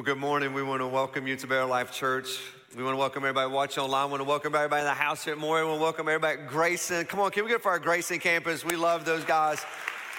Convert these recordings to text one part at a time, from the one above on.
Well, good morning. We want to welcome you to Bear Life Church. We want to welcome everybody watching online. We want to welcome everybody in the house here at. We want to welcome everybody at Grayson. Come on, can we get for our Grayson campus? We love those guys.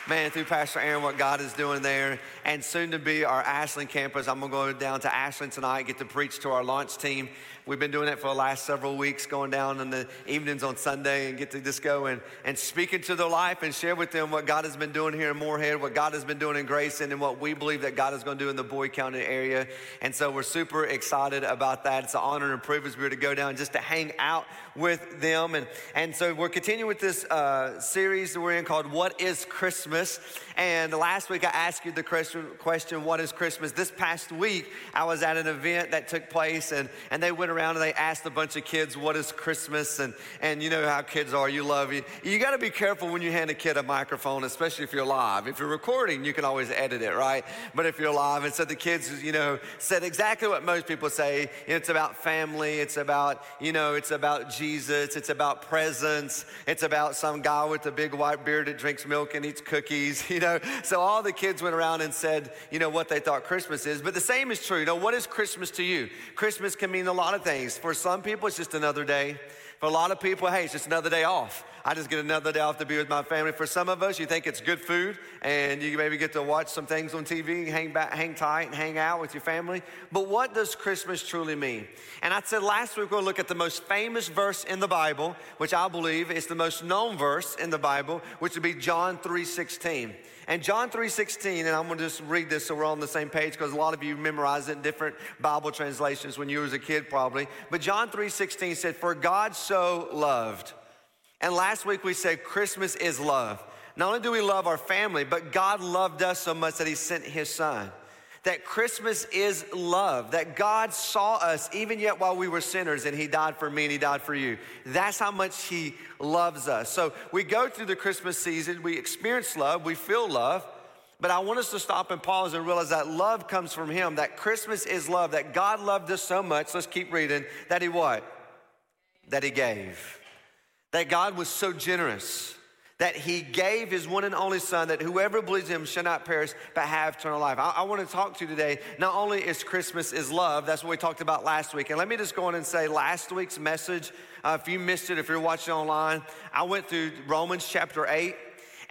Man, through Pastor Aaron, what God is doing there. And soon to be our Ashland campus. I'm going to go down to Ashland tonight, get to preach to our launch team. We've been doing it for the last several weeks, going down in the evenings on Sunday and get to just go and, and speak into their life and share with them what God has been doing here in Morehead, what God has been doing in Grayson, and what we believe that God is going to do in the Boyd County area. And so we're super excited about that. It's an honor and privilege we were to go down just to hang out with them. And, and so we're continuing with this uh, series that we're in called What is Christmas? And last week I asked you the question, What is Christmas? This past week I was at an event that took place and, and they went around and they asked a bunch of kids, What is Christmas? And, and you know how kids are, you love. You got to be careful when you hand a kid a microphone, especially if you're live. If you're recording, you can always edit it, right? But if you're live, and so the kids, you know, said exactly what most people say. It's about family, it's about, you know, it's about Jesus, it's about presents, it's about some guy with a big white beard that drinks milk and eats cookies, you know. So all the kids went around and said, you know, what they thought Christmas is. But the same is true. You know, what is Christmas to you? Christmas can mean a lot of things. For some people, it's just another day. For a lot of people, hey, it's just another day off. I just get another day off to be with my family. For some of us, you think it's good food and you maybe get to watch some things on TV, hang back, hang tight, and hang out with your family. But what does Christmas truly mean? And I said last week to look at the most famous verse in the Bible, which I believe is the most known verse in the Bible, which would be John 3:16. And John 3:16, and I'm going to just read this so we're on the same page because a lot of you memorized it in different Bible translations when you was a kid probably. But John 3:16 said, "For God so loved." And last week we said Christmas is love. Not only do we love our family, but God loved us so much that he sent his son. That Christmas is love, that God saw us even yet while we were sinners and he died for me and he died for you. That's how much he loves us. So we go through the Christmas season, we experience love, we feel love, but I want us to stop and pause and realize that love comes from him, that Christmas is love, that God loved us so much, let's keep reading, that he what? That he gave. That God was so generous that he gave his one and only son that whoever believes him shall not perish but have eternal life. I, I, want to talk to you today. Not only is christmas is love that's what we talked about last week. And let me just go on and say last week's message uh, if you missed it if you're watching online i went through romans chapter 8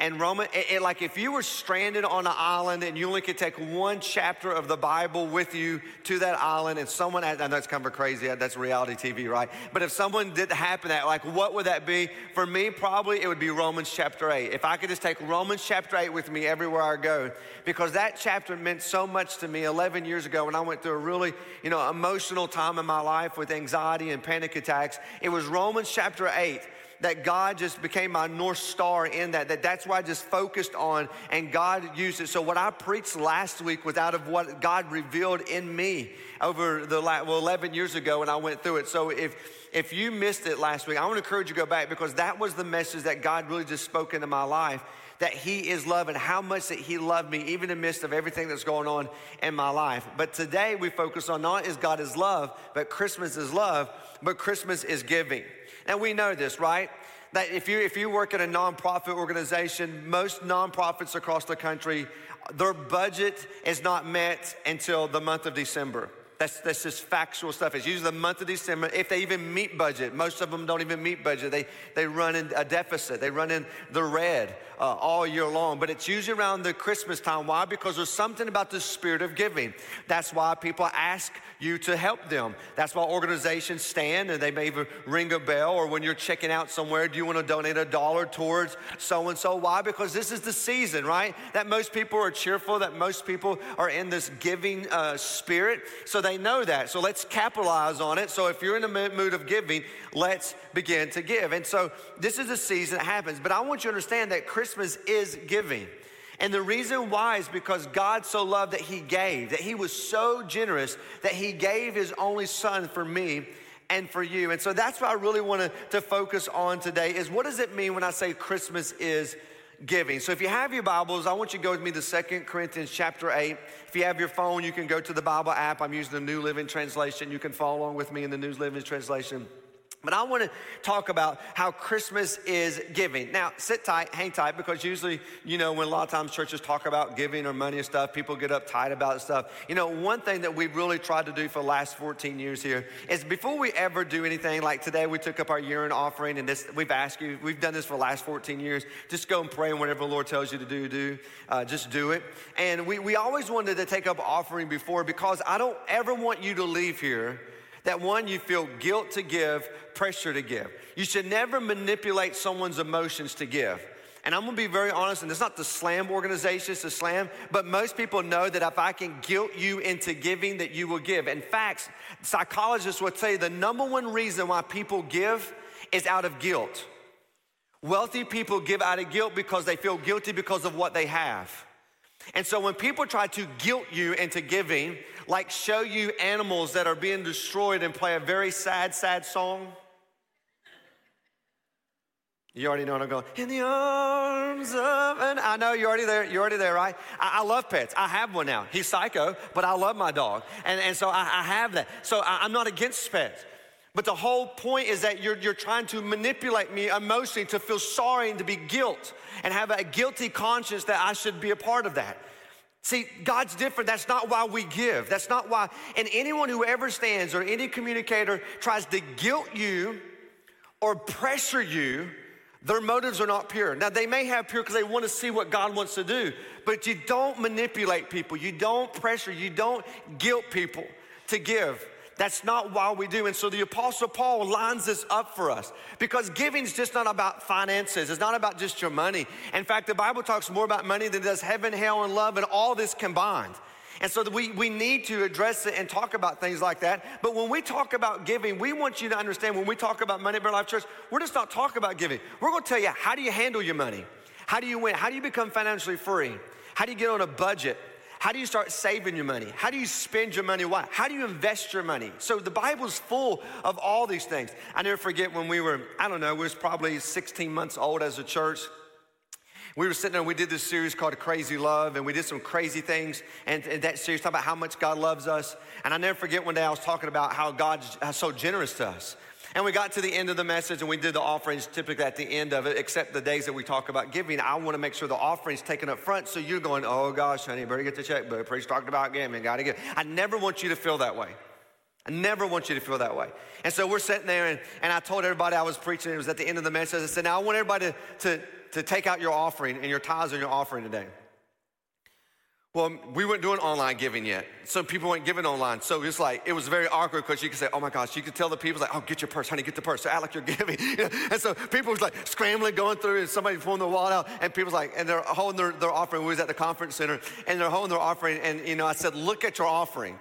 and Roman, it, it, like if you were stranded on an island and you only could take one chapter of the Bible with you to that island, and someone, I know it's kind of crazy, uh, that's reality TV, right? But if someone did happen that, like what would that be? For me, probably it would be Romans chapter 8. If I could just take Romans chapter 8 with me everywhere I go, because that chapter meant so much to me 11 years ago when I went through a really, you know, emotional time in my life with anxiety and panic attacks. It was Romans chapter 8 that God just became my North Star in that, that that's why I just focused on and God used it. So what I preached last week was out of what God revealed in me over the well, 11 years ago when I went through it. So if, if you missed it last week, I want to encourage you to go back because that was the message that God really just spoke into my life that He is love and how much that He loved me, even in the midst of everything that's going on in my life. But today we focus on not is God is love, but Christmas is love, but Christmas is giving. And we know this, right? That if you, if you work at a nonprofit organization, most nonprofits across the country, their budget is not met until the month of December. That's, that's just factual stuff. It's usually the month of December, if they even meet budget. Most of them don't even meet budget. They, they run in a deficit. They run in the red uh, all year long. But it's usually around the Christmas time. Why? Because there's something about the spirit of giving. That's why people ask you to help them. That's why organizations stand and they may even ring a bell. Or when you're checking out somewhere, do you want to donate a dollar towards so and so? Why? Because this is the season, right? That most people are cheerful, that most people are in this giving uh, spirit. So they know that. So let's capitalize on it. So if you're in the mood of giving, let's begin to give. And so this is a season that happens. But I want you to understand that Christmas is giving. And the reason why is because God so loved that He gave, that He was so generous that He gave His only Son for me and for you. And so that's what I really want to, to focus on today is what does it mean when I say Christmas is giving. So if you have your Bibles, I want you to go with me to Second Corinthians chapter 8. If you have your phone, you can go to the Bible app. I'm using the New Living Translation. You can follow along with me in the New Living Translation. But I want to talk about how Christmas is giving. Now, sit tight, hang tight, because usually, you know, when a lot of times churches talk about giving or money and stuff, people get uptight about stuff. You know, one thing that we've really tried to do for the last 14 years here is before we ever do anything, like today we took up our year in offering, and this we've asked you, we've done this for the last 14 years. Just go and pray, and whatever the Lord tells you to do, do. Uh, just do it. And we, we always wanted to take up offering before because I don't ever want you to leave here that one, you feel guilt to give, pressure to give. You should never manipulate someone's emotions to give. And I'm gonna be very honest, and it's not the slam organization, it's the slam, but most people know that if I can guilt you into giving, that you will give. In fact, psychologists would say the number one reason why people give is out of guilt. Wealthy people give out of guilt because they feel guilty because of what they have. And so when people try to guilt you into giving, like show you animals that are being destroyed and play a very sad, sad song, you already know what I'm going. In the arms of, and I know you're already there. You're already there, right? I, I love pets. I have one now. He's psycho, but I love my dog, and and so I, I have that. So I, I'm not against pets. But the whole point is that you're, you're trying to manipulate me emotionally to feel sorry and to be guilt and have a guilty conscience that I should be a part of that. See, God's different. That's not why we give. That's not why. And anyone who ever stands or any communicator tries to guilt you or pressure you, their motives are not pure. Now, they may have pure because they want to see what God wants to do, but you don't manipulate people. You don't pressure. You don't guilt people to give. That's not why we do. And so the Apostle Paul lines this up for us because giving is just not about finances. It's not about just your money. In fact, the Bible talks more about money than it does heaven, hell, and love, and all this combined. And so we, we need to address it and talk about things like that. But when we talk about giving, we want you to understand when we talk about Money Bear Life Church, we're just not talking about giving. We're going to tell you how do you handle your money? How do you win? How do you become financially free? How do you get on a budget? How do you start saving your money? How do you spend your money? Why? How do you invest your money? So the Bible's full of all these things. I never forget when we were, I don't know, we was probably 16 months old as a church. We were sitting there and we did this series called Crazy Love, and we did some crazy things. And, and that series talked about how much God loves us. And I never forget one day I was talking about how God's so generous to us. And we got to the end of the message and we did the offerings typically at the end of it, except the days that we talk about giving. I want to make sure the offering's taken up front so you're going, oh gosh, honey, better get the check, but preacher talked about giving, gotta give. I never want you to feel that way. I never want you to feel that way. And so we're sitting there, and, and I told everybody I was preaching, it was at the end of the message. I said, Now I want everybody to, to, to take out your offering and your tithes and your offering today. Well, we weren't doing online giving yet. Some people weren't giving online. So it's like, it was very awkward because you could say, oh my gosh, you could tell the people, like, oh, get your purse, honey, get the purse. So act like you're giving. and so people was like scrambling, going through, and somebody pulling the wallet out, and people people's like, and they're holding their, their offering. We was at the conference center, and they're holding their offering, and, you know, I said, look at your offering.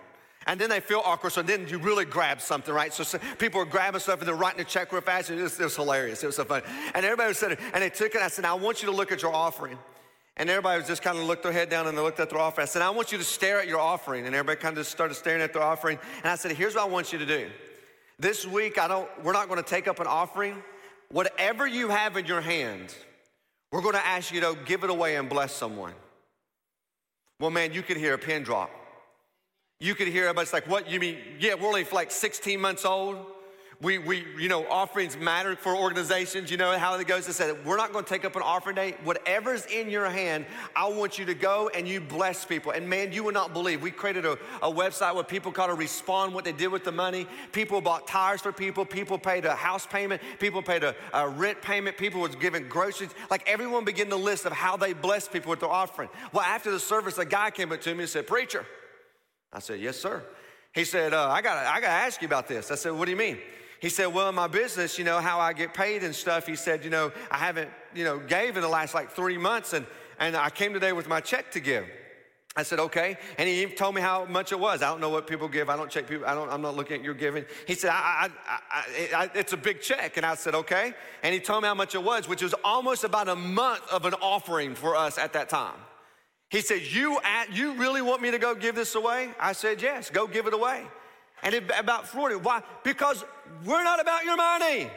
And then they feel awkward, so then you really grab something, right? So, so people are grabbing stuff and they're writing a check real fast. And it was, it was hilarious. It was so fun. And everybody was sitting, and they took it. I said, I want you to look at your offering. And everybody was just kind of looked their head down and they looked at their offering. I said, I want you to stare at your offering. And everybody kind of just started staring at their offering. And I said, here's what I want you to do. This week, I don't, we're not going to take up an offering. Whatever you have in your hand, we're going to ask you to give it away and bless someone. Well, man, you could hear a pin drop. You could hear everybody's like, what, you mean, yeah, we're only like 16 months old? We, we, you know, offerings matter for organizations. You know how it goes. It said, we're not going to take up an offering day. Whatever's in your hand, I want you to go and you bless people. And man, you would not believe. We created a, a website where people caught to respond what they did with the money. People bought tires for people. People paid a house payment. People paid a, a rent payment. People was giving groceries. Like everyone began the list of how they blessed people with their offering. Well, after the service, a guy came up to me and said, Preacher. I said, Yes, sir. He said, uh, I got I to ask you about this. I said, What do you mean? He said, Well, in my business, you know, how I get paid and stuff, he said, You know, I haven't, you know, gave in the last like three months, and, and I came today with my check to give. I said, okay. And he told me how much it was. I don't know what people give. I don't check people. I don't, I'm not looking at your giving. He said, I, I, I, it's a big check. And I said, okay. And he told me how much it was, which was almost about a month of an offering for us at that time. He said, you, at, you really want me to go give this away? I said, yes, go give it away and about Florida. Why? Because we're not about your money.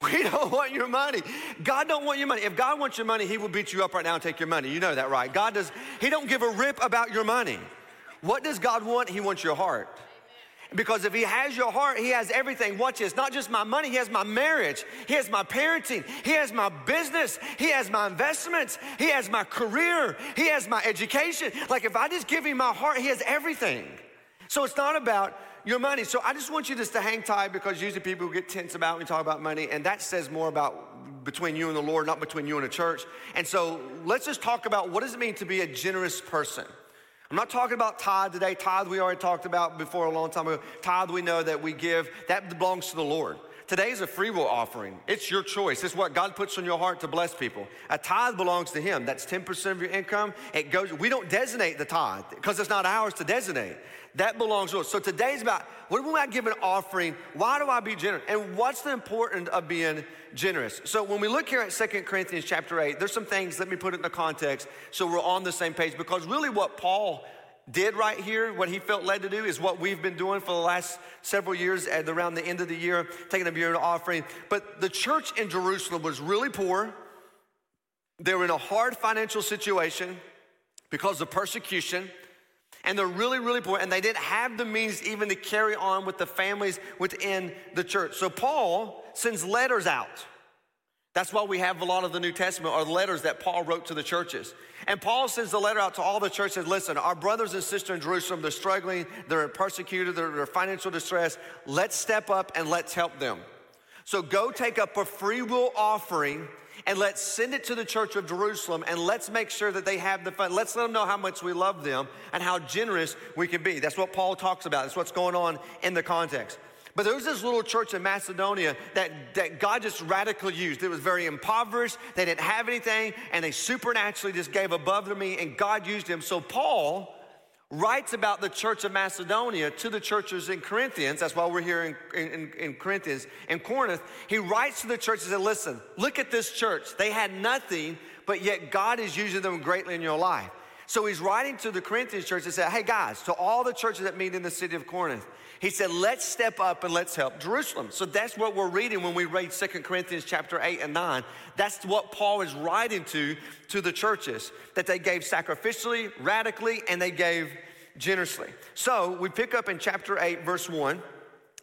We don't want your money. God don't want your money. If God wants your money, he will beat you up right now and take your money. You know that, right? God does, he don't give a rip about your money. What does God want? He wants your heart. Because if he has your heart, he has everything. Watch this, not just my money, he has my marriage, he has my parenting, he has my business, he has my investments, he has my career, he has my education. Like if I just give him my heart, he has everything. So it's not about your money. So I just want you just to hang tight because usually people get tense about when we talk about money, and that says more about between you and the Lord, not between you and a church. And so let's just talk about what does it mean to be a generous person. I'm not talking about tithe today. Tithe we already talked about before a long time ago. Tithe we know that we give, that belongs to the Lord. Today is a free will offering. It's your choice. It's what God puts on your heart to bless people. A tithe belongs to Him. That's 10% of your income. It goes, we don't designate the tithe because it's not ours to designate. That belongs to us. So today's about when I give an offering? Why do I be generous? And what's the importance of being generous? So when we look here at Second Corinthians chapter 8, there's some things, let me put it in the context so we're on the same page because really what Paul did right here, what he felt led to do, is what we've been doing for the last several years at around the end of the year, taking a year offering. But the church in Jerusalem was really poor. They were in a hard financial situation because of persecution. And they're really, really poor, and they didn't have the means even to carry on with the families within the church. So Paul sends letters out. That's why we have a lot of the New Testament are letters that Paul wrote to the churches. And Paul sends the letter out to all the churches. Listen, our brothers and sisters in Jerusalem, they're struggling, they're persecuted, they're in financial distress. Let's step up and let's help them. So go take up a free will offering and let's send it to the church of Jerusalem and let's make sure that they have the fun. Let's let them know how much we love them and how generous we can be. That's what Paul talks about. That's what's going on in the context. But there was this little church in Macedonia that, that God just radically used. It was very impoverished. They didn't have anything, and they supernaturally just gave above to me, and God used them. So Paul writes about the church of Macedonia to the churches in Corinthians. That's why we're here in, in, in Corinthians. In Corinth, he writes to the churches and says, Listen, look at this church. They had nothing, but yet God is using them greatly in your life. So he's writing to the Corinthians church and said, Hey guys, to all the churches that meet in the city of Corinth, he said, let's step up and let's help Jerusalem. So that's what we're reading when we read Second Corinthians chapter 8 and 9. That's what Paul is writing to, to the churches, that they gave sacrificially, radically, and they gave generously. So we pick up in chapter 8, verse 1.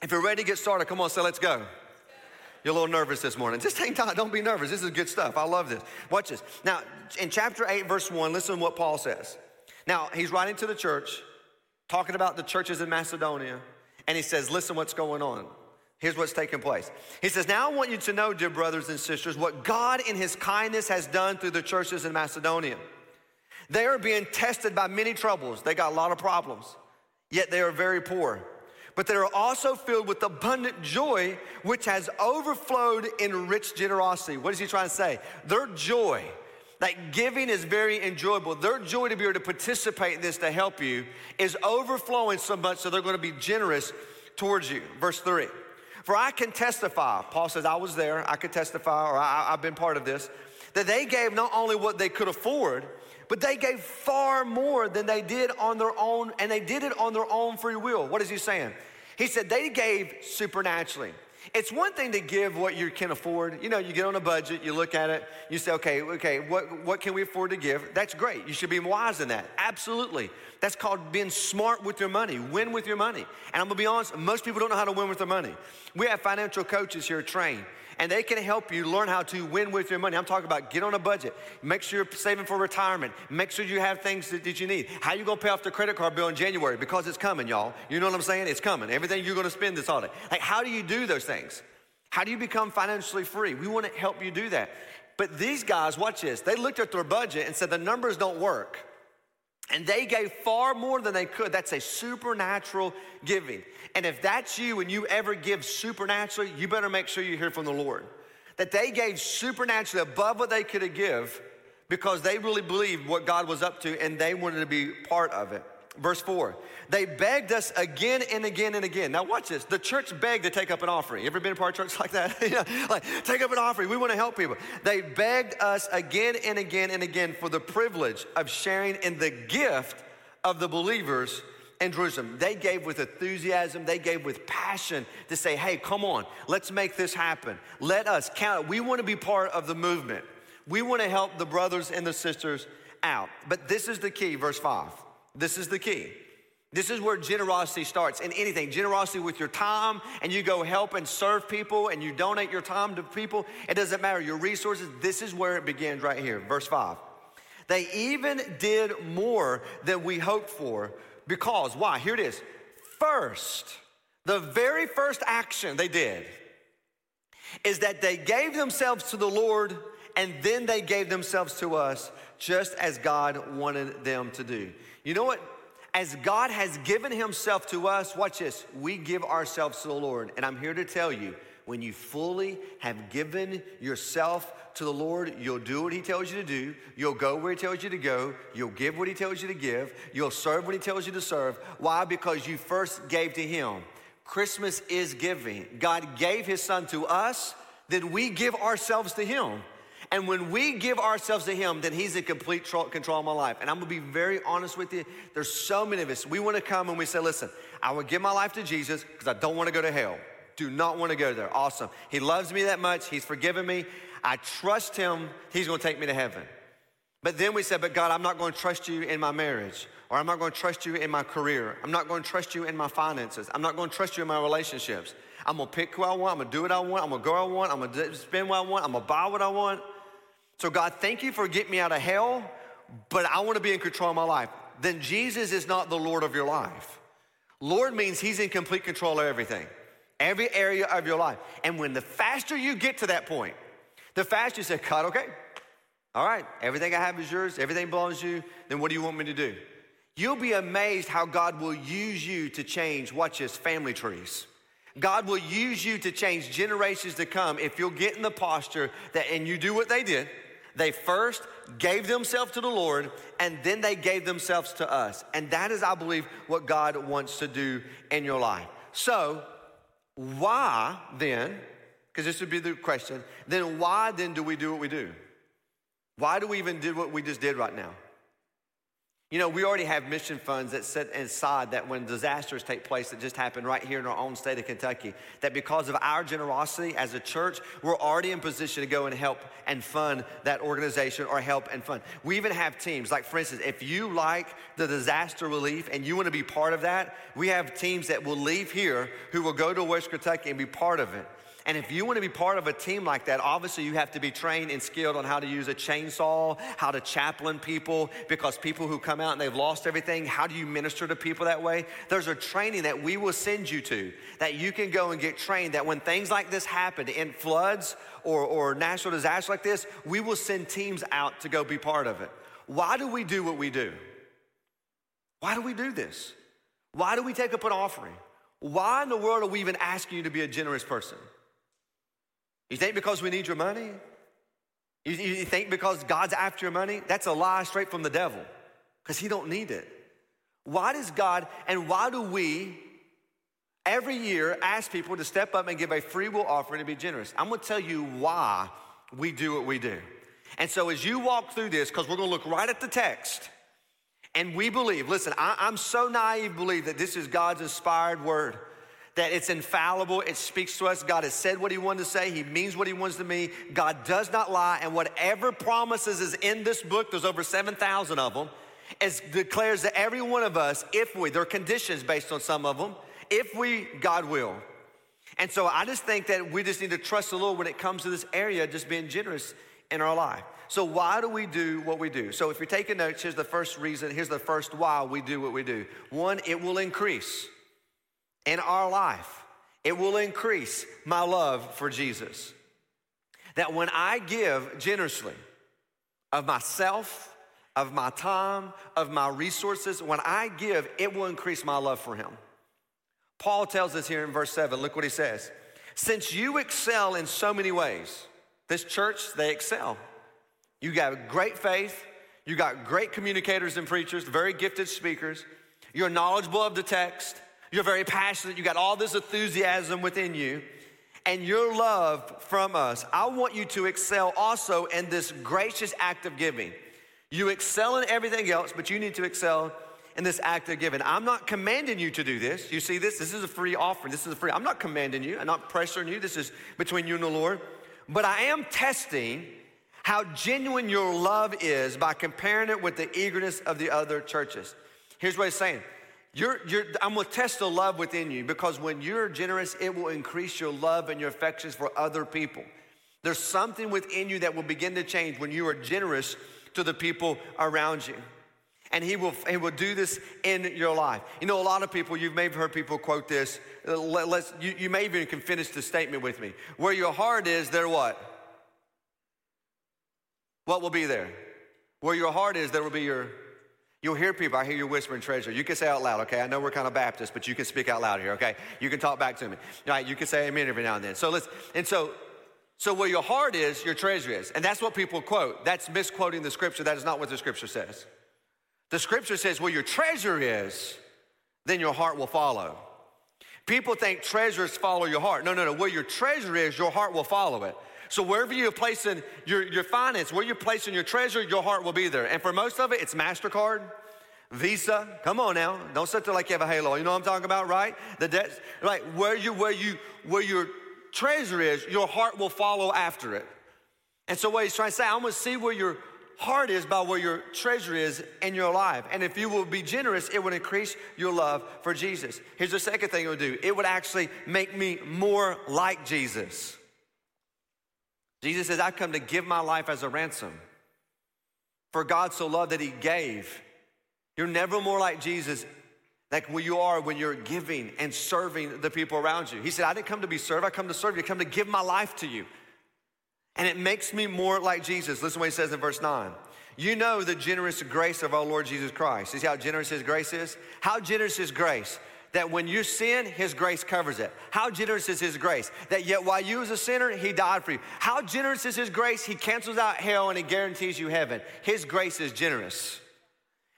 If you're ready to get started, come on, say, let's go. You're a little nervous this morning. Just hang tight. Don't be nervous. This is good stuff. I love this. Watch this. Now, in chapter 8, verse 1, listen to what Paul says. Now, he's writing to the church, talking about the churches in Macedonia, and he says, Listen what's going on. Here's what's taking place. He says, Now I want you to know, dear brothers and sisters, what God in his kindness has done through the churches in Macedonia. They are being tested by many troubles. They got a lot of problems, yet they are very poor but they are also filled with abundant joy, which has overflowed in rich generosity. What is he trying to say? Their joy, that giving is very enjoyable. Their joy to be able to participate in this to help you is overflowing so much so they're going to be generous towards you. Verse 3. For I can testify, Paul says, I was there, I could testify, or I, I've been part of this, that they gave not only what they could afford, but they gave far more than they did on their own, and they did it on their own free will. What is he saying? He said they gave supernaturally. It's one thing to give what you can afford. You know, you get on a budget, you look at it, you say, okay, okay, what, what can we afford to give? That's great. You should be wise in that. Absolutely. That's called being smart with your money, win with your money. And I'm gonna be honest, most people don't know how to win with their money. We have financial coaches here trained and they can help you learn how to win with your money. I'm talking about get on a budget, make sure you're saving for retirement, make sure you have things that, that you need. How you gonna pay off the credit card bill in January? Because it's coming, y'all. You know what I'm saying? It's coming. Everything you're gonna spend this holiday. Like, how do you do those things? How do you become financially free? We wanna help you do that. But these guys, watch this, they looked at their budget and said the numbers don't work. And they gave far more than they could. That's a supernatural giving. And if that's you and you ever give supernaturally, you better make sure you hear from the Lord. That they gave supernaturally above what they could give because they really believed what God was up to and they wanted to be part of it. Verse 4, they begged us again and again and again. Now, watch this. The church begged to take up an offering. You ever been a part of church like that? you know, like, take up an offering. We want to help people. They begged us again and again and again for the privilege of sharing in the gift of the believers in Jerusalem. They gave with enthusiasm, they gave with passion to say, hey, come on, let's make this happen. Let us count. We want to be part of the movement. We want to help the brothers and the sisters out. But this is the key, verse 5. This is the key. This is where generosity starts in anything. Generosity with your time, and you go help and serve people, and you donate your time to people. It doesn't matter, your resources. This is where it begins right here. Verse 5. They even did more than we hoped for because, why? Here it is. First, the very first action they did is that they gave themselves to the Lord and then they gave themselves to us just as God wanted them to do. You know what? As God has given Himself to us, watch this, we give ourselves to the Lord. And I'm here to tell you, when you fully have given yourself to the Lord, you'll do what He tells you to do. You'll go where He tells you to go. You'll give what He tells you to give. You'll serve what He tells you to serve. Why? Because you first gave to Him. Christmas is giving. God gave His Son to us, then we give ourselves to Him. And when we give ourselves to Him, then He's in complete control of my life. And I'm gonna be very honest with you. There's so many of us, we wanna come and we say, listen, I will give my life to Jesus because I don't wanna go to hell. Do not wanna go there. Awesome. He loves me that much. He's forgiven me. I trust Him. He's gonna take me to heaven. But then we said, but God, I'm not gonna trust you in my marriage, or I'm not gonna trust you in my career. I'm not gonna trust you in my finances. I'm not gonna trust you in my relationships. I'm gonna pick who I want. I'm gonna do what I want. I'm gonna go where I want. I'm gonna spend what I want. I'm gonna buy what I want. So, God, thank you for getting me out of hell, but I want to be in control of my life. Then Jesus is not the Lord of your life. Lord means He's in complete control of everything, every area of your life. And when the faster you get to that point, the faster you say, God, okay, all right, everything I have is yours, everything belongs to you, then what do you want me to do? You'll be amazed how God will use you to change, watch this, family trees. God will use you to change generations to come if you'll get in the posture that, and you do what they did they first gave themselves to the Lord and then they gave themselves to us. And that is, I believe, what God wants to do in your life. So, why then, because this would be the question, then why then do we do what we do? Why do we even do what we just did right now? You know, we already have mission funds that set aside that when disasters take place that just happened right here in our own state of Kentucky, that because of our generosity as a church, we're already in position to go and help and fund that organization or help and fund. We even have teams, like for instance, if you like the disaster relief and you want to be part of that, we have teams that will leave here who will go to West Kentucky and be part of it. And if you want to be part of a team like that, obviously you have to be trained and skilled on how to use a chainsaw, how to chaplain people, because people who come out and they've lost everything, how do you minister to people that way? There's a training that we will send you to that you can go and get trained that when things like this happen in floods or, or natural disasters like this, we will send teams out to go be part of it. Why do we do what we do? Why do we do this? Why do we take up an offering? Why in the world are we even asking you to be a generous person? You think because we need your money? You, you think because God's after your money? That's a lie straight from the devil because he don't need it. Why does God and why do we every year ask people to step up and give a free will offering to be generous? I'm going to tell you why we do what we do. And so as you walk through this, because we're going to look right at the text, and we believe, listen, I, am so naive, believe that this is God's inspired word that it's infallible, it speaks to us. God has said what He wanted to say, He means what He wants to mean. God does not lie, and whatever promises is in this book, there's over 7,000 of them, it declares that every one of us, if we, there are conditions based on some of them, if we, God will. And so I just think that we just need to trust the Lord when it comes to this area, just being generous in our life. So, why do we do what we do? So, if you're taking notes, here's the first reason, here's the first why we do what we do. One, it will increase in our life, it will increase my love for Jesus. That when I give generously of myself, of my time, of my resources, when I give, it will increase my love for Him. Paul tells us here in verse 7, look what he says. Since you excel in so many ways, this church, they excel. You got great faith, you got great communicators and preachers, very gifted speakers, you're knowledgeable of the text, you're very passionate. You got all this enthusiasm within you and your love from us. I want you to excel also in this gracious act of giving. You excel in everything else, but you need to excel in this act of giving. I'm not commanding you to do this. You see this? This is a free offering. This is a free. I'm not commanding you. I'm not pressuring you. This is between you and the Lord. But I am testing how genuine your love is by comparing it with the eagerness of the other churches. Here's what he's saying You're, you're, I'm gonna test the love within you because when you're generous, it will increase your love and your affections for other people. There's something within you that will begin to change when you are generous to the people around you. And he will, he will do this in your life. You know, a lot of people, you may have heard people quote this. Uh, let's, you, you may even can finish the statement with me. Where your heart is, there what? What will be there? Where your heart is, there will be your You'll hear people, I hear you whispering treasure. You can say out loud, okay? I know we're kind of Baptist, but you can speak out loud here, okay? You can talk back to me. All right, you can say amen every now and then. So let's, and so, so where your heart is, your treasure is. And that's what people quote. That's misquoting the scripture. That is not what the scripture says. The scripture says where your treasure is, then your heart will follow. People think treasures follow your heart. No, no, no. Where your treasure is, your heart will follow it. So wherever you're placing your, your finance, where you're placing your treasure, your heart will be there. And for most of it, it's MasterCard, Visa. Come on now. Don't sit there like you have a halo. You know what I'm talking about, right? The debt, right? Where you where you where your treasure is, your heart will follow after it. And so what he's trying to say, I'm gonna see where your heart is by where your treasure is in your life. And if you will be generous, it would increase your love for Jesus. Here's the second thing it would do it would actually make me more like Jesus. Jesus says, I come to give my life as a ransom. For God so loved that he gave. You're never more like Jesus like where you are when you're giving and serving the people around you. He said, I didn't come to be served, I come to serve you, I come to give my life to you. And it makes me more like Jesus. Listen to what he says in verse 9. You know the generous grace of our Lord Jesus Christ. See how generous his grace is? How generous is grace? That when you sin, His grace covers it. How generous is His grace? That yet while you was a sinner, He died for you. How generous is His grace? He cancels out hell and He guarantees you heaven. His grace is generous.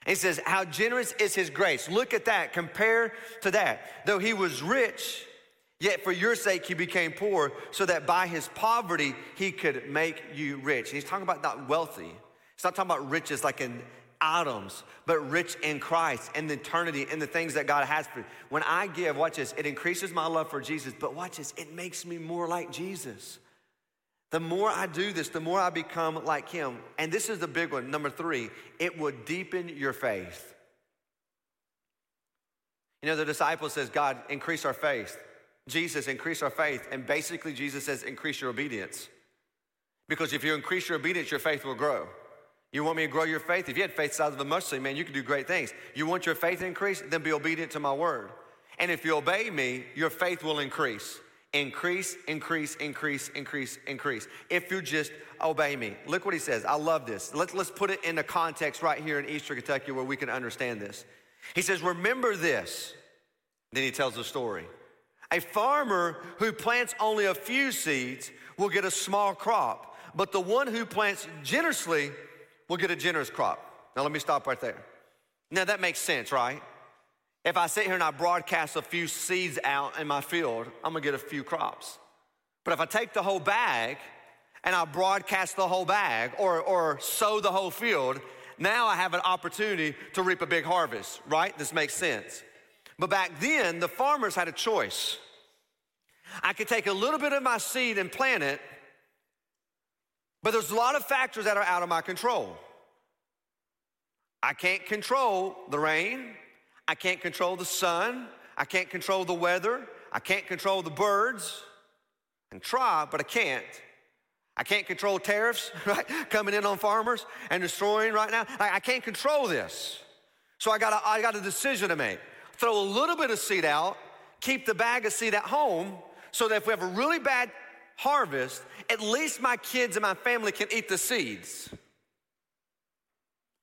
He says, How generous is His grace? Look at that. Compare to that. Though He was rich, yet for your sake He became poor, so that by His poverty He could make you rich. He's talking about not wealthy. He's not talking about riches like in items, but rich in Christ and the eternity and the things that God has for you. When I give, watch this, it increases my love for Jesus, but watch this, it makes me more like Jesus. The more I do this, the more I become like him. And this is the big one. Number three, it will deepen your faith. You know, the disciple says, God, increase our faith. Jesus, increase our faith. And basically, Jesus says, increase your obedience. Because if you increase your obedience, your faith will grow. You want me to grow your faith? If you had faith size of a mustard seed, man, you could do great things. You want your faith to increase? Then be obedient to my word. And if you obey me, your faith will increase. Increase, increase, increase, increase, increase. If you just obey me. Look what he says. I love this. Let's, let's put it into context right here in Eastern Kentucky where we can understand this. He says, Remember this. Then he tells the story. A farmer who plants only a few seeds will get a small crop, but the one who plants generously we'll get a generous crop. Now, let me stop right there. Now, that makes sense, right? If I sit here and I broadcast a few seeds out in my field, I'm gonna get a few crops. But if I take the whole bag and I broadcast the whole bag or, or sow the whole field, now I have an opportunity to reap a big harvest, right? This makes sense. But back then, the farmers had a choice. I could take a little bit of my seed and plant it, but there's a lot of factors that are out of my control. I can't control the rain. I can't control the sun. I can't control the weather. I can't control the birds. And try, but I can't. I can't control tariffs, right? Coming in on farmers and destroying right now. I, I can't control this. So I got, a, I got a decision to make. Throw a little bit of seed out, keep the bag of seed at home, so that if we have a really bad harvest, at least my kids and my family can eat the seeds.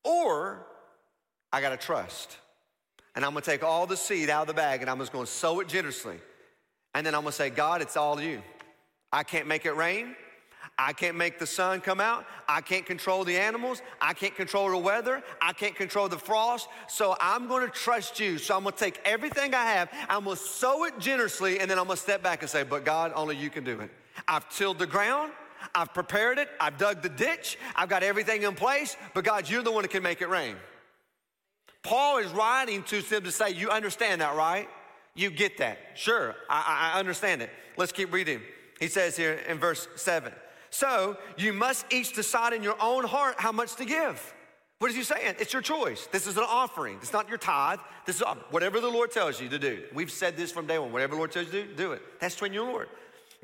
Or I gotta trust. And I'm gonna take all the seed out of the bag and I'm just gonna sow it generously. And then I'm gonna say, God, it's all you. I can't make it rain. I can't make the sun come out. I can't control the animals. I can't control the weather. I can't control the frost. So I'm going to trust you. So I'm going to take everything I have, I'm going to sow it generously, and then I'm going to step back and say, But God, only you can do it. I've tilled the ground. I've prepared it. I've dug the ditch. I've got everything in place. But God, you're the one that can make it rain. Paul is writing to them to say, You understand that, right? You get that. Sure, I, I understand it. Let's keep reading. He says here in verse 7 So you must each decide in your own heart how much to give. What is he saying? It's your choice. This is an offering. It's not your tithe. This is uh, whatever the Lord tells you to do. We've said this from day one. Whatever the Lord tells you to do, do it. That's between you and Lord.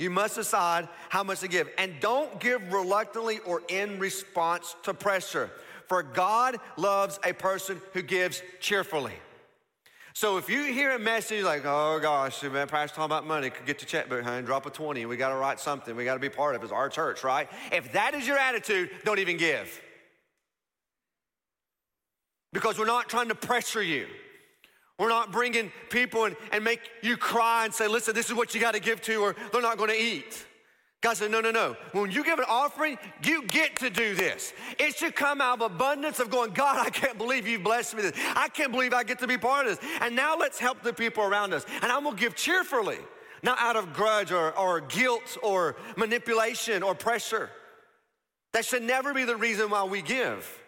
You must decide how much to give. And don't give reluctantly or in response to pressure. For God loves a person who gives cheerfully. So if you hear a message like, oh gosh, man, pastor talking about money, could get your checkbook, honey, drop a 20, we gotta write something, we gotta be part of it. It's our church, right? If that is your attitude, don't even give. Because we're not trying to pressure you. We're not bringing people and, and make you cry and say, listen, this is what you gotta give to, or they're not gonna eat. God said, no, no, no. When you give an offering, you get to do this. It should come out of abundance of going, God, I can't believe you've blessed me this. I can't believe I get to be part of this. And now let's help the people around us. And I'm gonna give cheerfully, not out of grudge or, or guilt or manipulation or pressure. That should never be the reason why we give.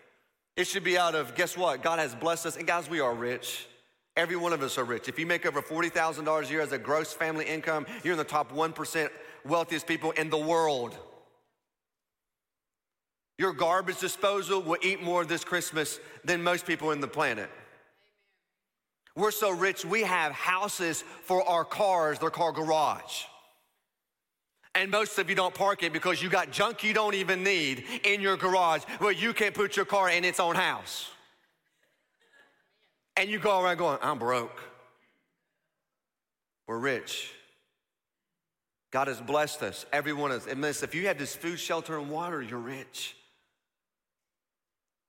It should be out of, guess what? God has blessed us. And guys, we are rich. Every one of us are rich. If you make over $40,000 a year as a gross family income, you're in the top 1% wealthiest people in the world. Your garbage disposal will eat more this Christmas than most people in the planet. We're so rich, we have houses for our cars, they're called garage. And most of you don't park it because you got junk you don't even need in your garage where you can't put your car in its own house. And you go around going, I'm broke. We're rich. God has blessed us, every one of us. And this, if you have this food, shelter, and water, you're rich.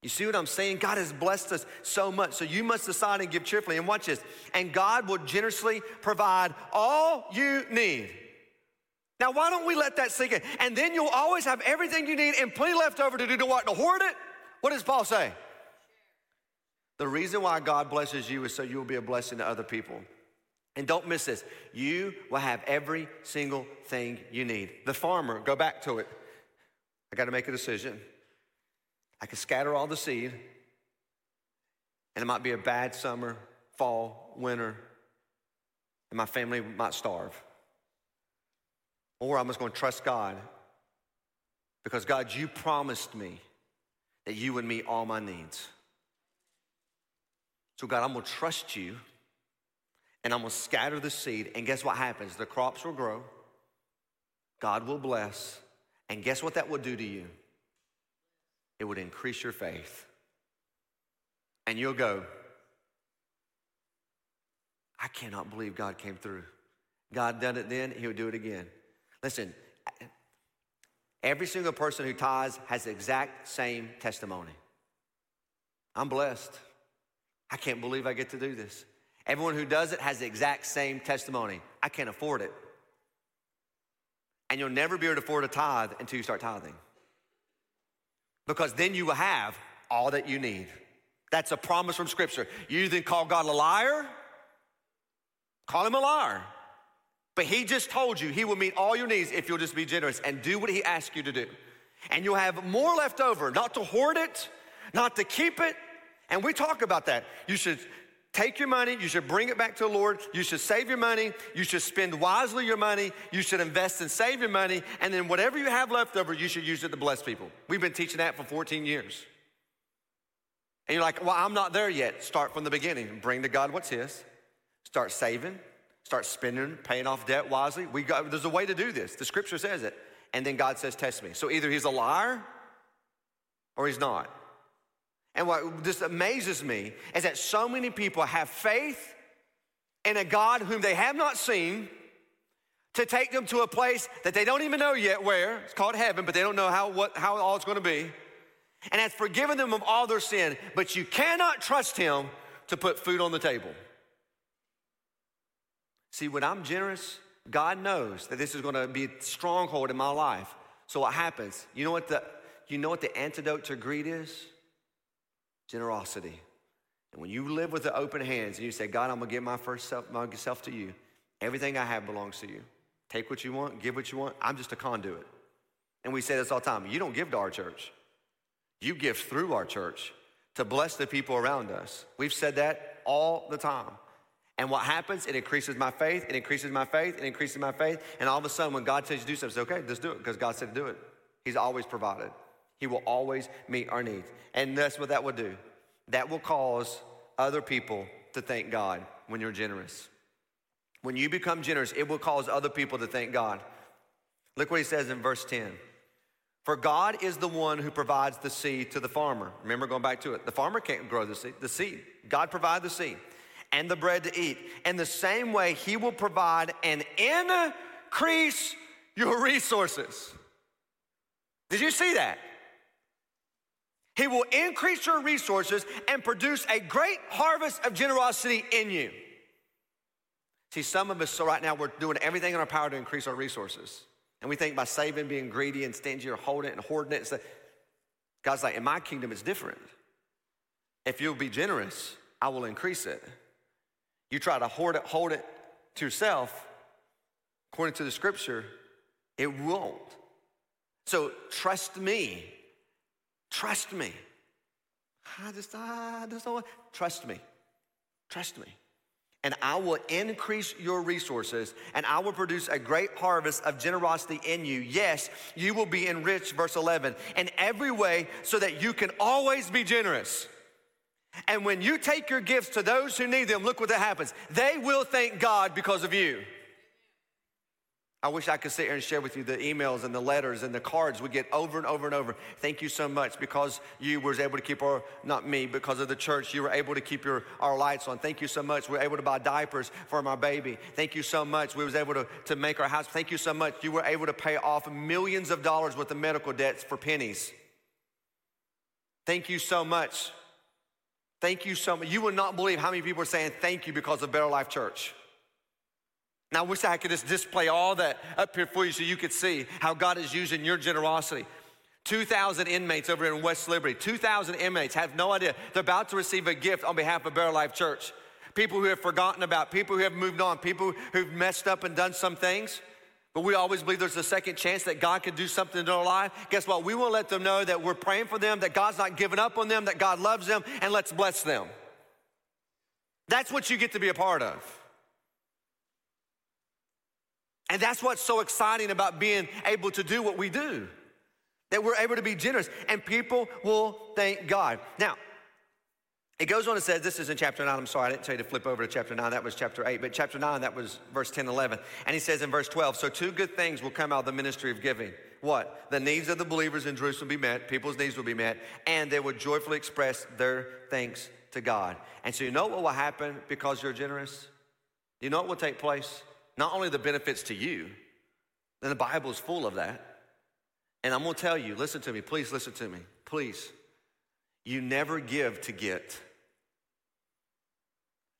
You see what I'm saying? God has blessed us so much. So you must decide and give cheerfully. And watch this. And God will generously provide all you need. Now, why don't we let that sink in? And then you'll always have everything you need and plenty left over to do to what? To hoard it? What does Paul say? The reason why God blesses you is so you will be a blessing to other people. And don't miss this. You will have every single thing you need. The farmer, go back to it. I got to make a decision. I can scatter all the seed, and it might be a bad summer, fall, winter, and my family might starve. Or I'm just going to trust God because, God, you promised me that you would meet all my needs. So, God, I'm to trust you and I'm gonna scatter the seed. And guess what happens? The crops will grow, God will bless. And guess what that will do to you? It would increase your faith. And you'll go, I cannot believe God came through. God done it then, He'll do it again. Listen, every single person who tithes has the exact same testimony. I'm blessed. I can't believe I get to do this. Everyone who does it has the exact same testimony. I can't afford it. And you'll never be able to afford a tithe until you start tithing. Because then you will have all that you need. That's a promise from Scripture. You then call God a liar, call him a liar. But he just told you he will meet all your needs if you'll just be generous and do what he asks you to do. And you'll have more left over, not to hoard it, not to keep it. And we talk about that. You should take your money, you should bring it back to the Lord, you should save your money, you should spend wisely your money, you should invest and save your money, and then whatever you have left over, you should use it to bless people. We've been teaching that for 14 years. And you're like, well, I'm not there yet. Start from the beginning. Bring to God what's His. Start saving, start spending, paying off debt wisely. We got, there's a way to do this. The scripture says it. And then God says, test me. So either He's a liar or He's not. And what just amazes me is that so many people have faith in a God whom they have not seen to take them to a place that they don't even know yet where. It's called heaven, but they don't know how, what, how all it's going to be. And has forgiven them of all their sin, but you cannot trust Him to put food on the table. See, when I'm generous, God knows that this is going to be a stronghold in my life. So what happens? You know what the you know what the antidote to greed is? Generosity. And when you live with the open hands and you say, God, I'm gonna give my first self, myself to you, everything I have belongs to you. Take what you want, give what you want. I'm just a conduit. And we say this all the time you don't give to our church, you give through our church to bless the people around us. We've said that all the time. And what happens? It increases my faith, it increases my faith, it increases my faith. And all of a sudden, when God says you to do something, say, okay, just do it because God said to do it. He's always provided. He will always meet our needs. And that's what that will do. That will cause other people to thank God when you're generous. When you become generous, it will cause other people to thank God. Look what he says in verse 10. For God is the one who provides the seed to the farmer. Remember, going back to it, the farmer can't grow the seed. The seed, God provide the seed and the bread to eat. In the same way, He will provide and increase your resources. Did you see that? He will increase your resources and produce a great harvest of generosity in you. See, some of us, so right now, we're doing everything in our power to increase our resources. And we think by saving, being greedy and stingy or holding it and hoarding it. God's like, in my kingdom, it's different. If you'll be generous, I will increase it. You try to hoard it, hold it to yourself, according to the scripture, it won't. So trust me. Trust me. I just, I just don't want, trust me. Trust me and I will increase your resources, and I will produce a great harvest of generosity in you. Yes, you will be enriched, verse 11, in every way so that you can always be generous. And when you take your gifts to those who need them, look what that happens. They will thank God because of you. I wish I could sit here and share with you the emails and the letters and the cards we get over and over and over. Thank you so much because you was able to keep our, not me, because of the church, you were able to keep your, our lights on. Thank you so much. We were able to buy diapers for my baby. Thank you so much. We was able to, to make our house. Thank you so much. You were able to pay off millions of dollars worth of medical debts for pennies. Thank you so much. Thank you so much. You would not believe how many people are saying thank you because of Better Life Church. Now, I wish I could just display all that up here for you so you could see how God is using your generosity. 2,000 inmates over in West Liberty, 2,000 inmates have no idea. They're about to receive a gift on behalf of Better Life Church. People who have forgotten about, people who have moved on, people who've messed up and done some things. But we always believe there's a second chance that God can do something in their life. Guess what? We will let them know that we're praying for them, that God's not giving up on them, that God loves them, and let's bless them. That's what you get to be a part of. And that's what's so exciting about being able to do what we do. That we're able to be generous and people will thank God. Now, it goes on and says, this is in chapter 9. I'm sorry, I didn't tell you to flip over to chapter 9. That was chapter 8. But chapter 9, that was verse 10 11. And he says in verse 12, so two good things will come out of the ministry of giving. What? The needs of the believers in Jerusalem will be met, people's needs will be met, and they will joyfully express their thanks to God. And so you know what will happen because you're generous? You know what will take place? Not only the benefits to you, then the Bible is full of that. And I'm gonna tell you, listen to me, please listen to me, please. You never give to get.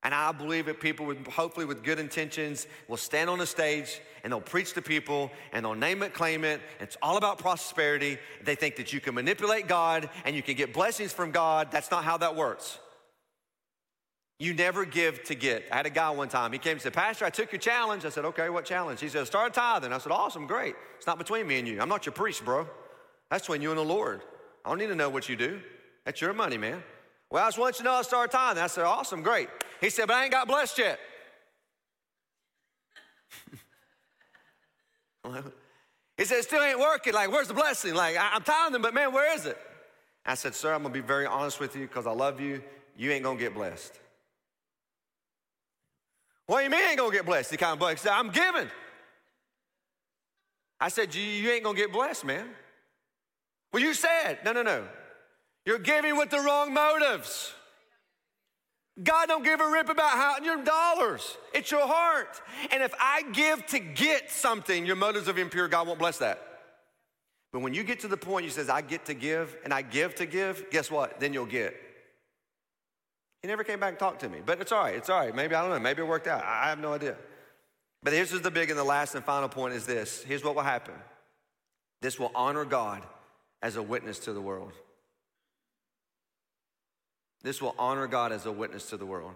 And I believe that people with hopefully with good intentions will stand on a stage and they'll preach to people and they'll name it, claim it. It's all about prosperity. They think that you can manipulate God and you can get blessings from God. That's not how that works. You never give to get. I had a guy one time, he came and said, Pastor, I took your challenge. I said, Okay, what challenge? He said, Start tithing. I said, Awesome, great. It's not between me and you. I'm not your priest, bro. That's between you and the Lord. I don't need to know what you do. That's your money, man. Well, I just want you to know I started tithing. I said, Awesome, great. He said, But I ain't got blessed yet. he said, It still ain't working. Like, where's the blessing? Like, I'm tithing, but man, where is it? I said, Sir, I'm gonna be very honest with you because I love you. You ain't gonna get blessed. What do you mean ain't gonna get blessed? He kind of blessed. Said, I'm giving. I said, you, you ain't gonna get blessed, man. Well, you said, no, no, no. You're giving with the wrong motives. God don't give a rip about how your dollars. It's your heart. And if I give to get something, your motives of impure, God won't bless that. But when you get to the point you says, I get to give and I give to give, guess what? Then you'll get. He never came back and talked to me, but it's all right. It's all right. Maybe, I don't know. Maybe it worked out. I have no idea. But here's the big and the last and final point is this. Here's what will happen. This will honor God as a witness to the world. This will honor God as a witness to the world.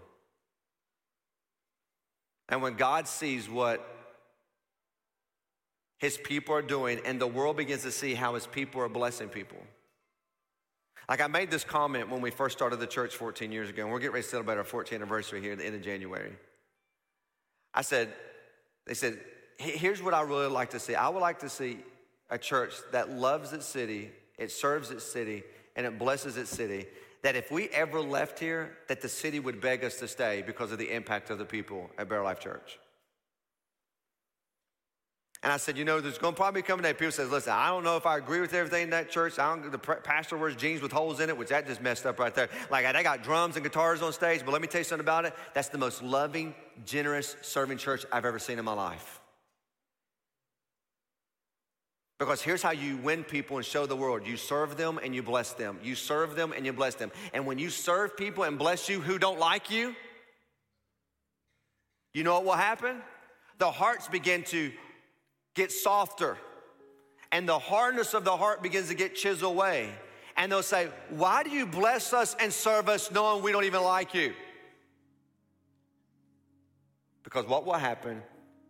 And when God sees what his people are doing and the world begins to see how his people are blessing people, like I made this comment when we first started the church 14 years ago, and we're getting ready to celebrate our 14th anniversary here at the end of January. I said, they said, here's what I really like to see. I would like to see a church that loves its city it serves its city, and it blesses its city. That if we ever left here, that the city would beg us to stay because of the impact of the people at Better Life Church. And I said, you know, there's going to probably come a day. People says, listen, I don't know if I agree with everything in that church. I don't, the pastor wears jeans with holes in it, which that just messed up right there. Like they got drums and guitars on stage, but let me tell you something about it. That's the most loving, generous, serving church I've ever seen in my life. Because here's how you win people and show the world. You serve them and you bless them. You serve them and you bless them. And when you serve people and bless you who don't like you, you know what will happen? The hearts begin to get softer. And the hardness of the heart begins to get chiseled away. And they'll say, Why do you bless us and serve us knowing we don't even like you? Because what will happen,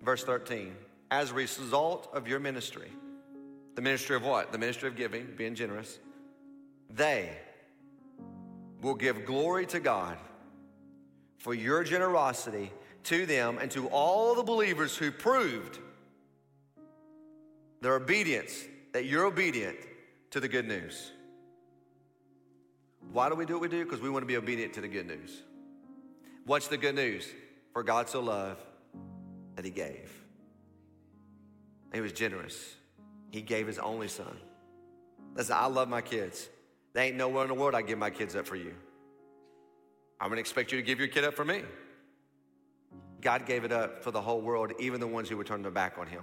verse 13, as a result of your ministry, the ministry of what? The ministry of giving, being generous, they will give glory to God for your generosity to them and to all the believers who proved their obedience, that you're obedient to the good news. Why do we do what we do? Because we want to be obedient to the good news. What's the good news? For God so loved that He gave. He was generous. He gave His only Son. Listen, I love my kids. There ain't nowhere in the world I'd give my kids up for you. I'm gonna expect you to give your kid up for me. God gave it up for the whole world, even the ones who would turn their back on Him.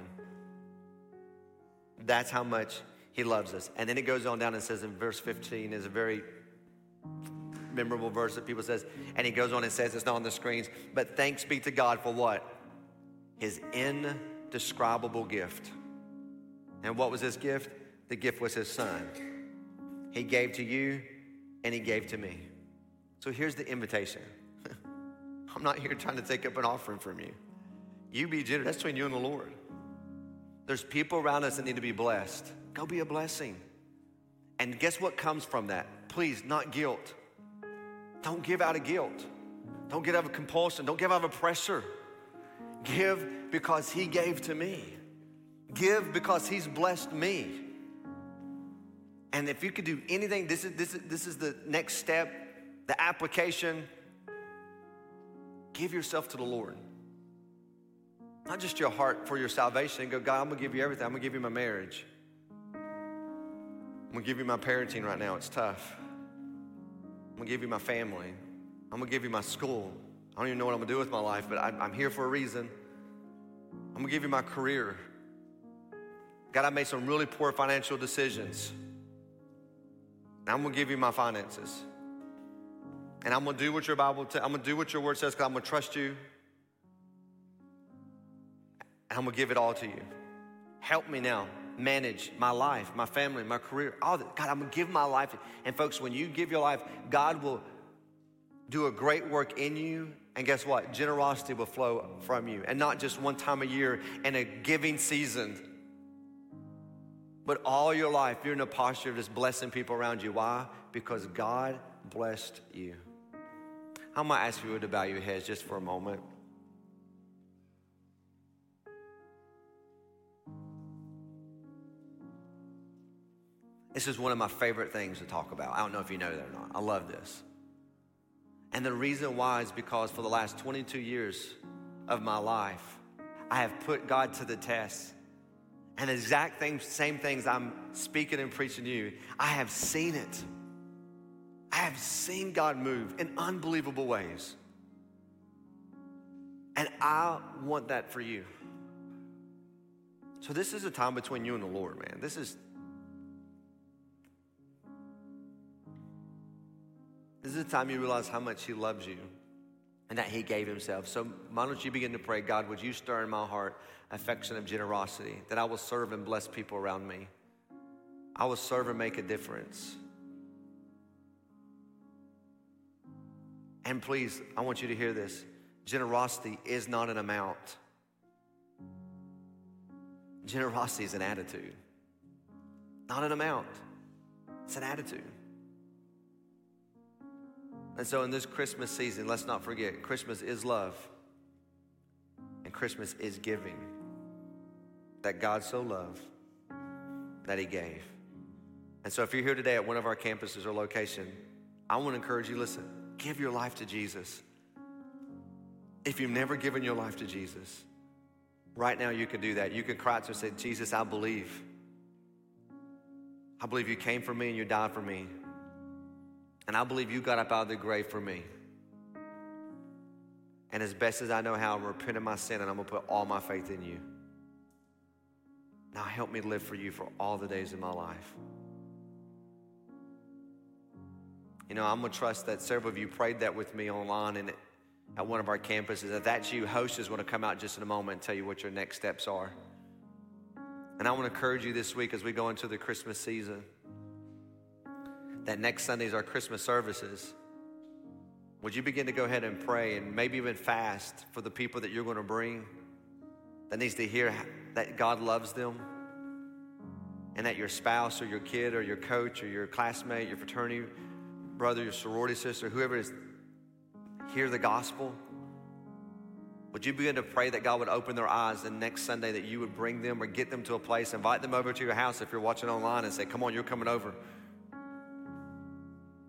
That's how much he loves us. And then it goes on down and says in verse 15 is a very memorable verse that people says, and he goes on and says, it's not on the screens, but thanks be to God for what? His indescribable gift. And what was his gift? The gift was his son. He gave to you and he gave to me. So here's the invitation. I'm not here trying to take up an offering from you. You be generous. That's between you and the Lord. There's people around us that need to be blessed. Go be a blessing. And guess what comes from that? Please, not guilt. Don't give out of guilt. Don't get out of compulsion. Don't give out of pressure. Give because He gave to me. Give because He's blessed me. And if you could do anything, this is, this is, this is the next step, the application. Give yourself to the Lord. Not just your heart for your salvation and go, God, I'm gonna give you everything. I'm gonna give you my marriage. I'm gonna give you my parenting right now. It's tough. I'm gonna give you my family. I'm gonna give you my school. I don't even know what I'm gonna do with my life, but I'm, here for a reason. I'm gonna give you my career. God, I made some really poor financial decisions. Now I'm gonna give you my finances. And I'm gonna do what your Bible, t- I'm gonna do what your word says because I'm gonna trust you and I'm gonna give it all to you. Help me now manage my life, my family, my career, all. God, I'm gonna give my life. And folks, when you give your life, God will do a great work in you. And guess what? Generosity will flow from you. And not just one time a year in a giving season, but all your life, you're in a posture of just blessing people around you. Why? Because God blessed you. I'm gonna ask you to bow your heads just for a moment. This is one of my favorite things to talk about. I don't know if you know that or not. I love this. And the reason why is because for the last 22 years of my life, I have put God to the test. And the exact thing, same things I'm speaking and preaching to you, I have seen it. I have seen God move in unbelievable ways. And I want that for you. So this is a time between you and the Lord, man. This is This is the time you realize how much He loves you and that He gave Himself. So why don't you begin to pray, God, would you stir in my heart affection of generosity, that I will serve and bless people around me? I will serve and make a difference. And please, I want you to hear this generosity is not an amount, generosity is an attitude. Not an amount, it's an attitude. And so, in this Christmas season, let's not forget Christmas is love, and Christmas is giving. That God so loved that He gave. And so if you're here today at one of our campuses or location, I want to encourage you listen, give your life to Jesus. If you've never given your life to Jesus, right now you can do that. You can cry out and say, Jesus, I believe. I believe you came for me and you died for me. And I believe you got up out of the grave for me. And as best as I know how, I'm repenting my sin and I'm going to put all my faith in you. Now help me live for you for all the days of my life. You know, I'm going to trust that several of you prayed that with me online and at one of our campuses. If that's you, host is going to come out just in a moment and tell you what your next steps are. And I want to encourage you this week as we go into the Christmas season that next Sunday is our Christmas services. Would you begin to go ahead and pray and maybe even fast for the people that you're going to bring that needs to hear that God loves them and that your spouse or your kid or your coach or your classmate, your fraternity brother, your sorority sister, whoever is, hear the gospel? Would you begin to pray that God would open their eyes and next Sunday that you would bring them or get them to a place, invite them over to your house if you're watching online and say, Come on, you're coming over.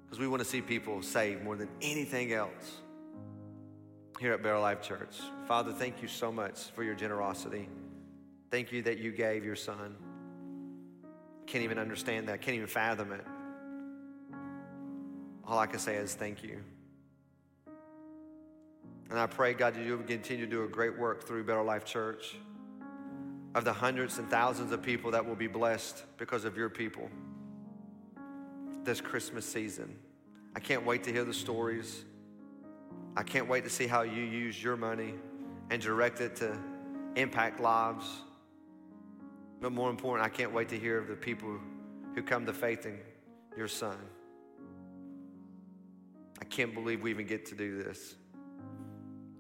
Because we want to see people saved more than anything else here at Better Life Church. Father, thank you so much for your generosity. Thank you that you gave your son. Can't even understand that, can't even fathom it. All I can say is thank you. And I pray, God, that you will continue to do a great work through Better Life Church of the hundreds and thousands of people that will be blessed because of your people this Christmas season. I can't wait to hear the stories. I can't wait to see how you use your money and direct it to impact lives. But more important, I can't wait to hear of the people who come to faith in your son. I can't believe we even get to do this.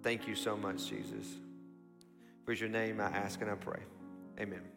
Thank you so much, Jesus. For your name I ask and I pray. Amen.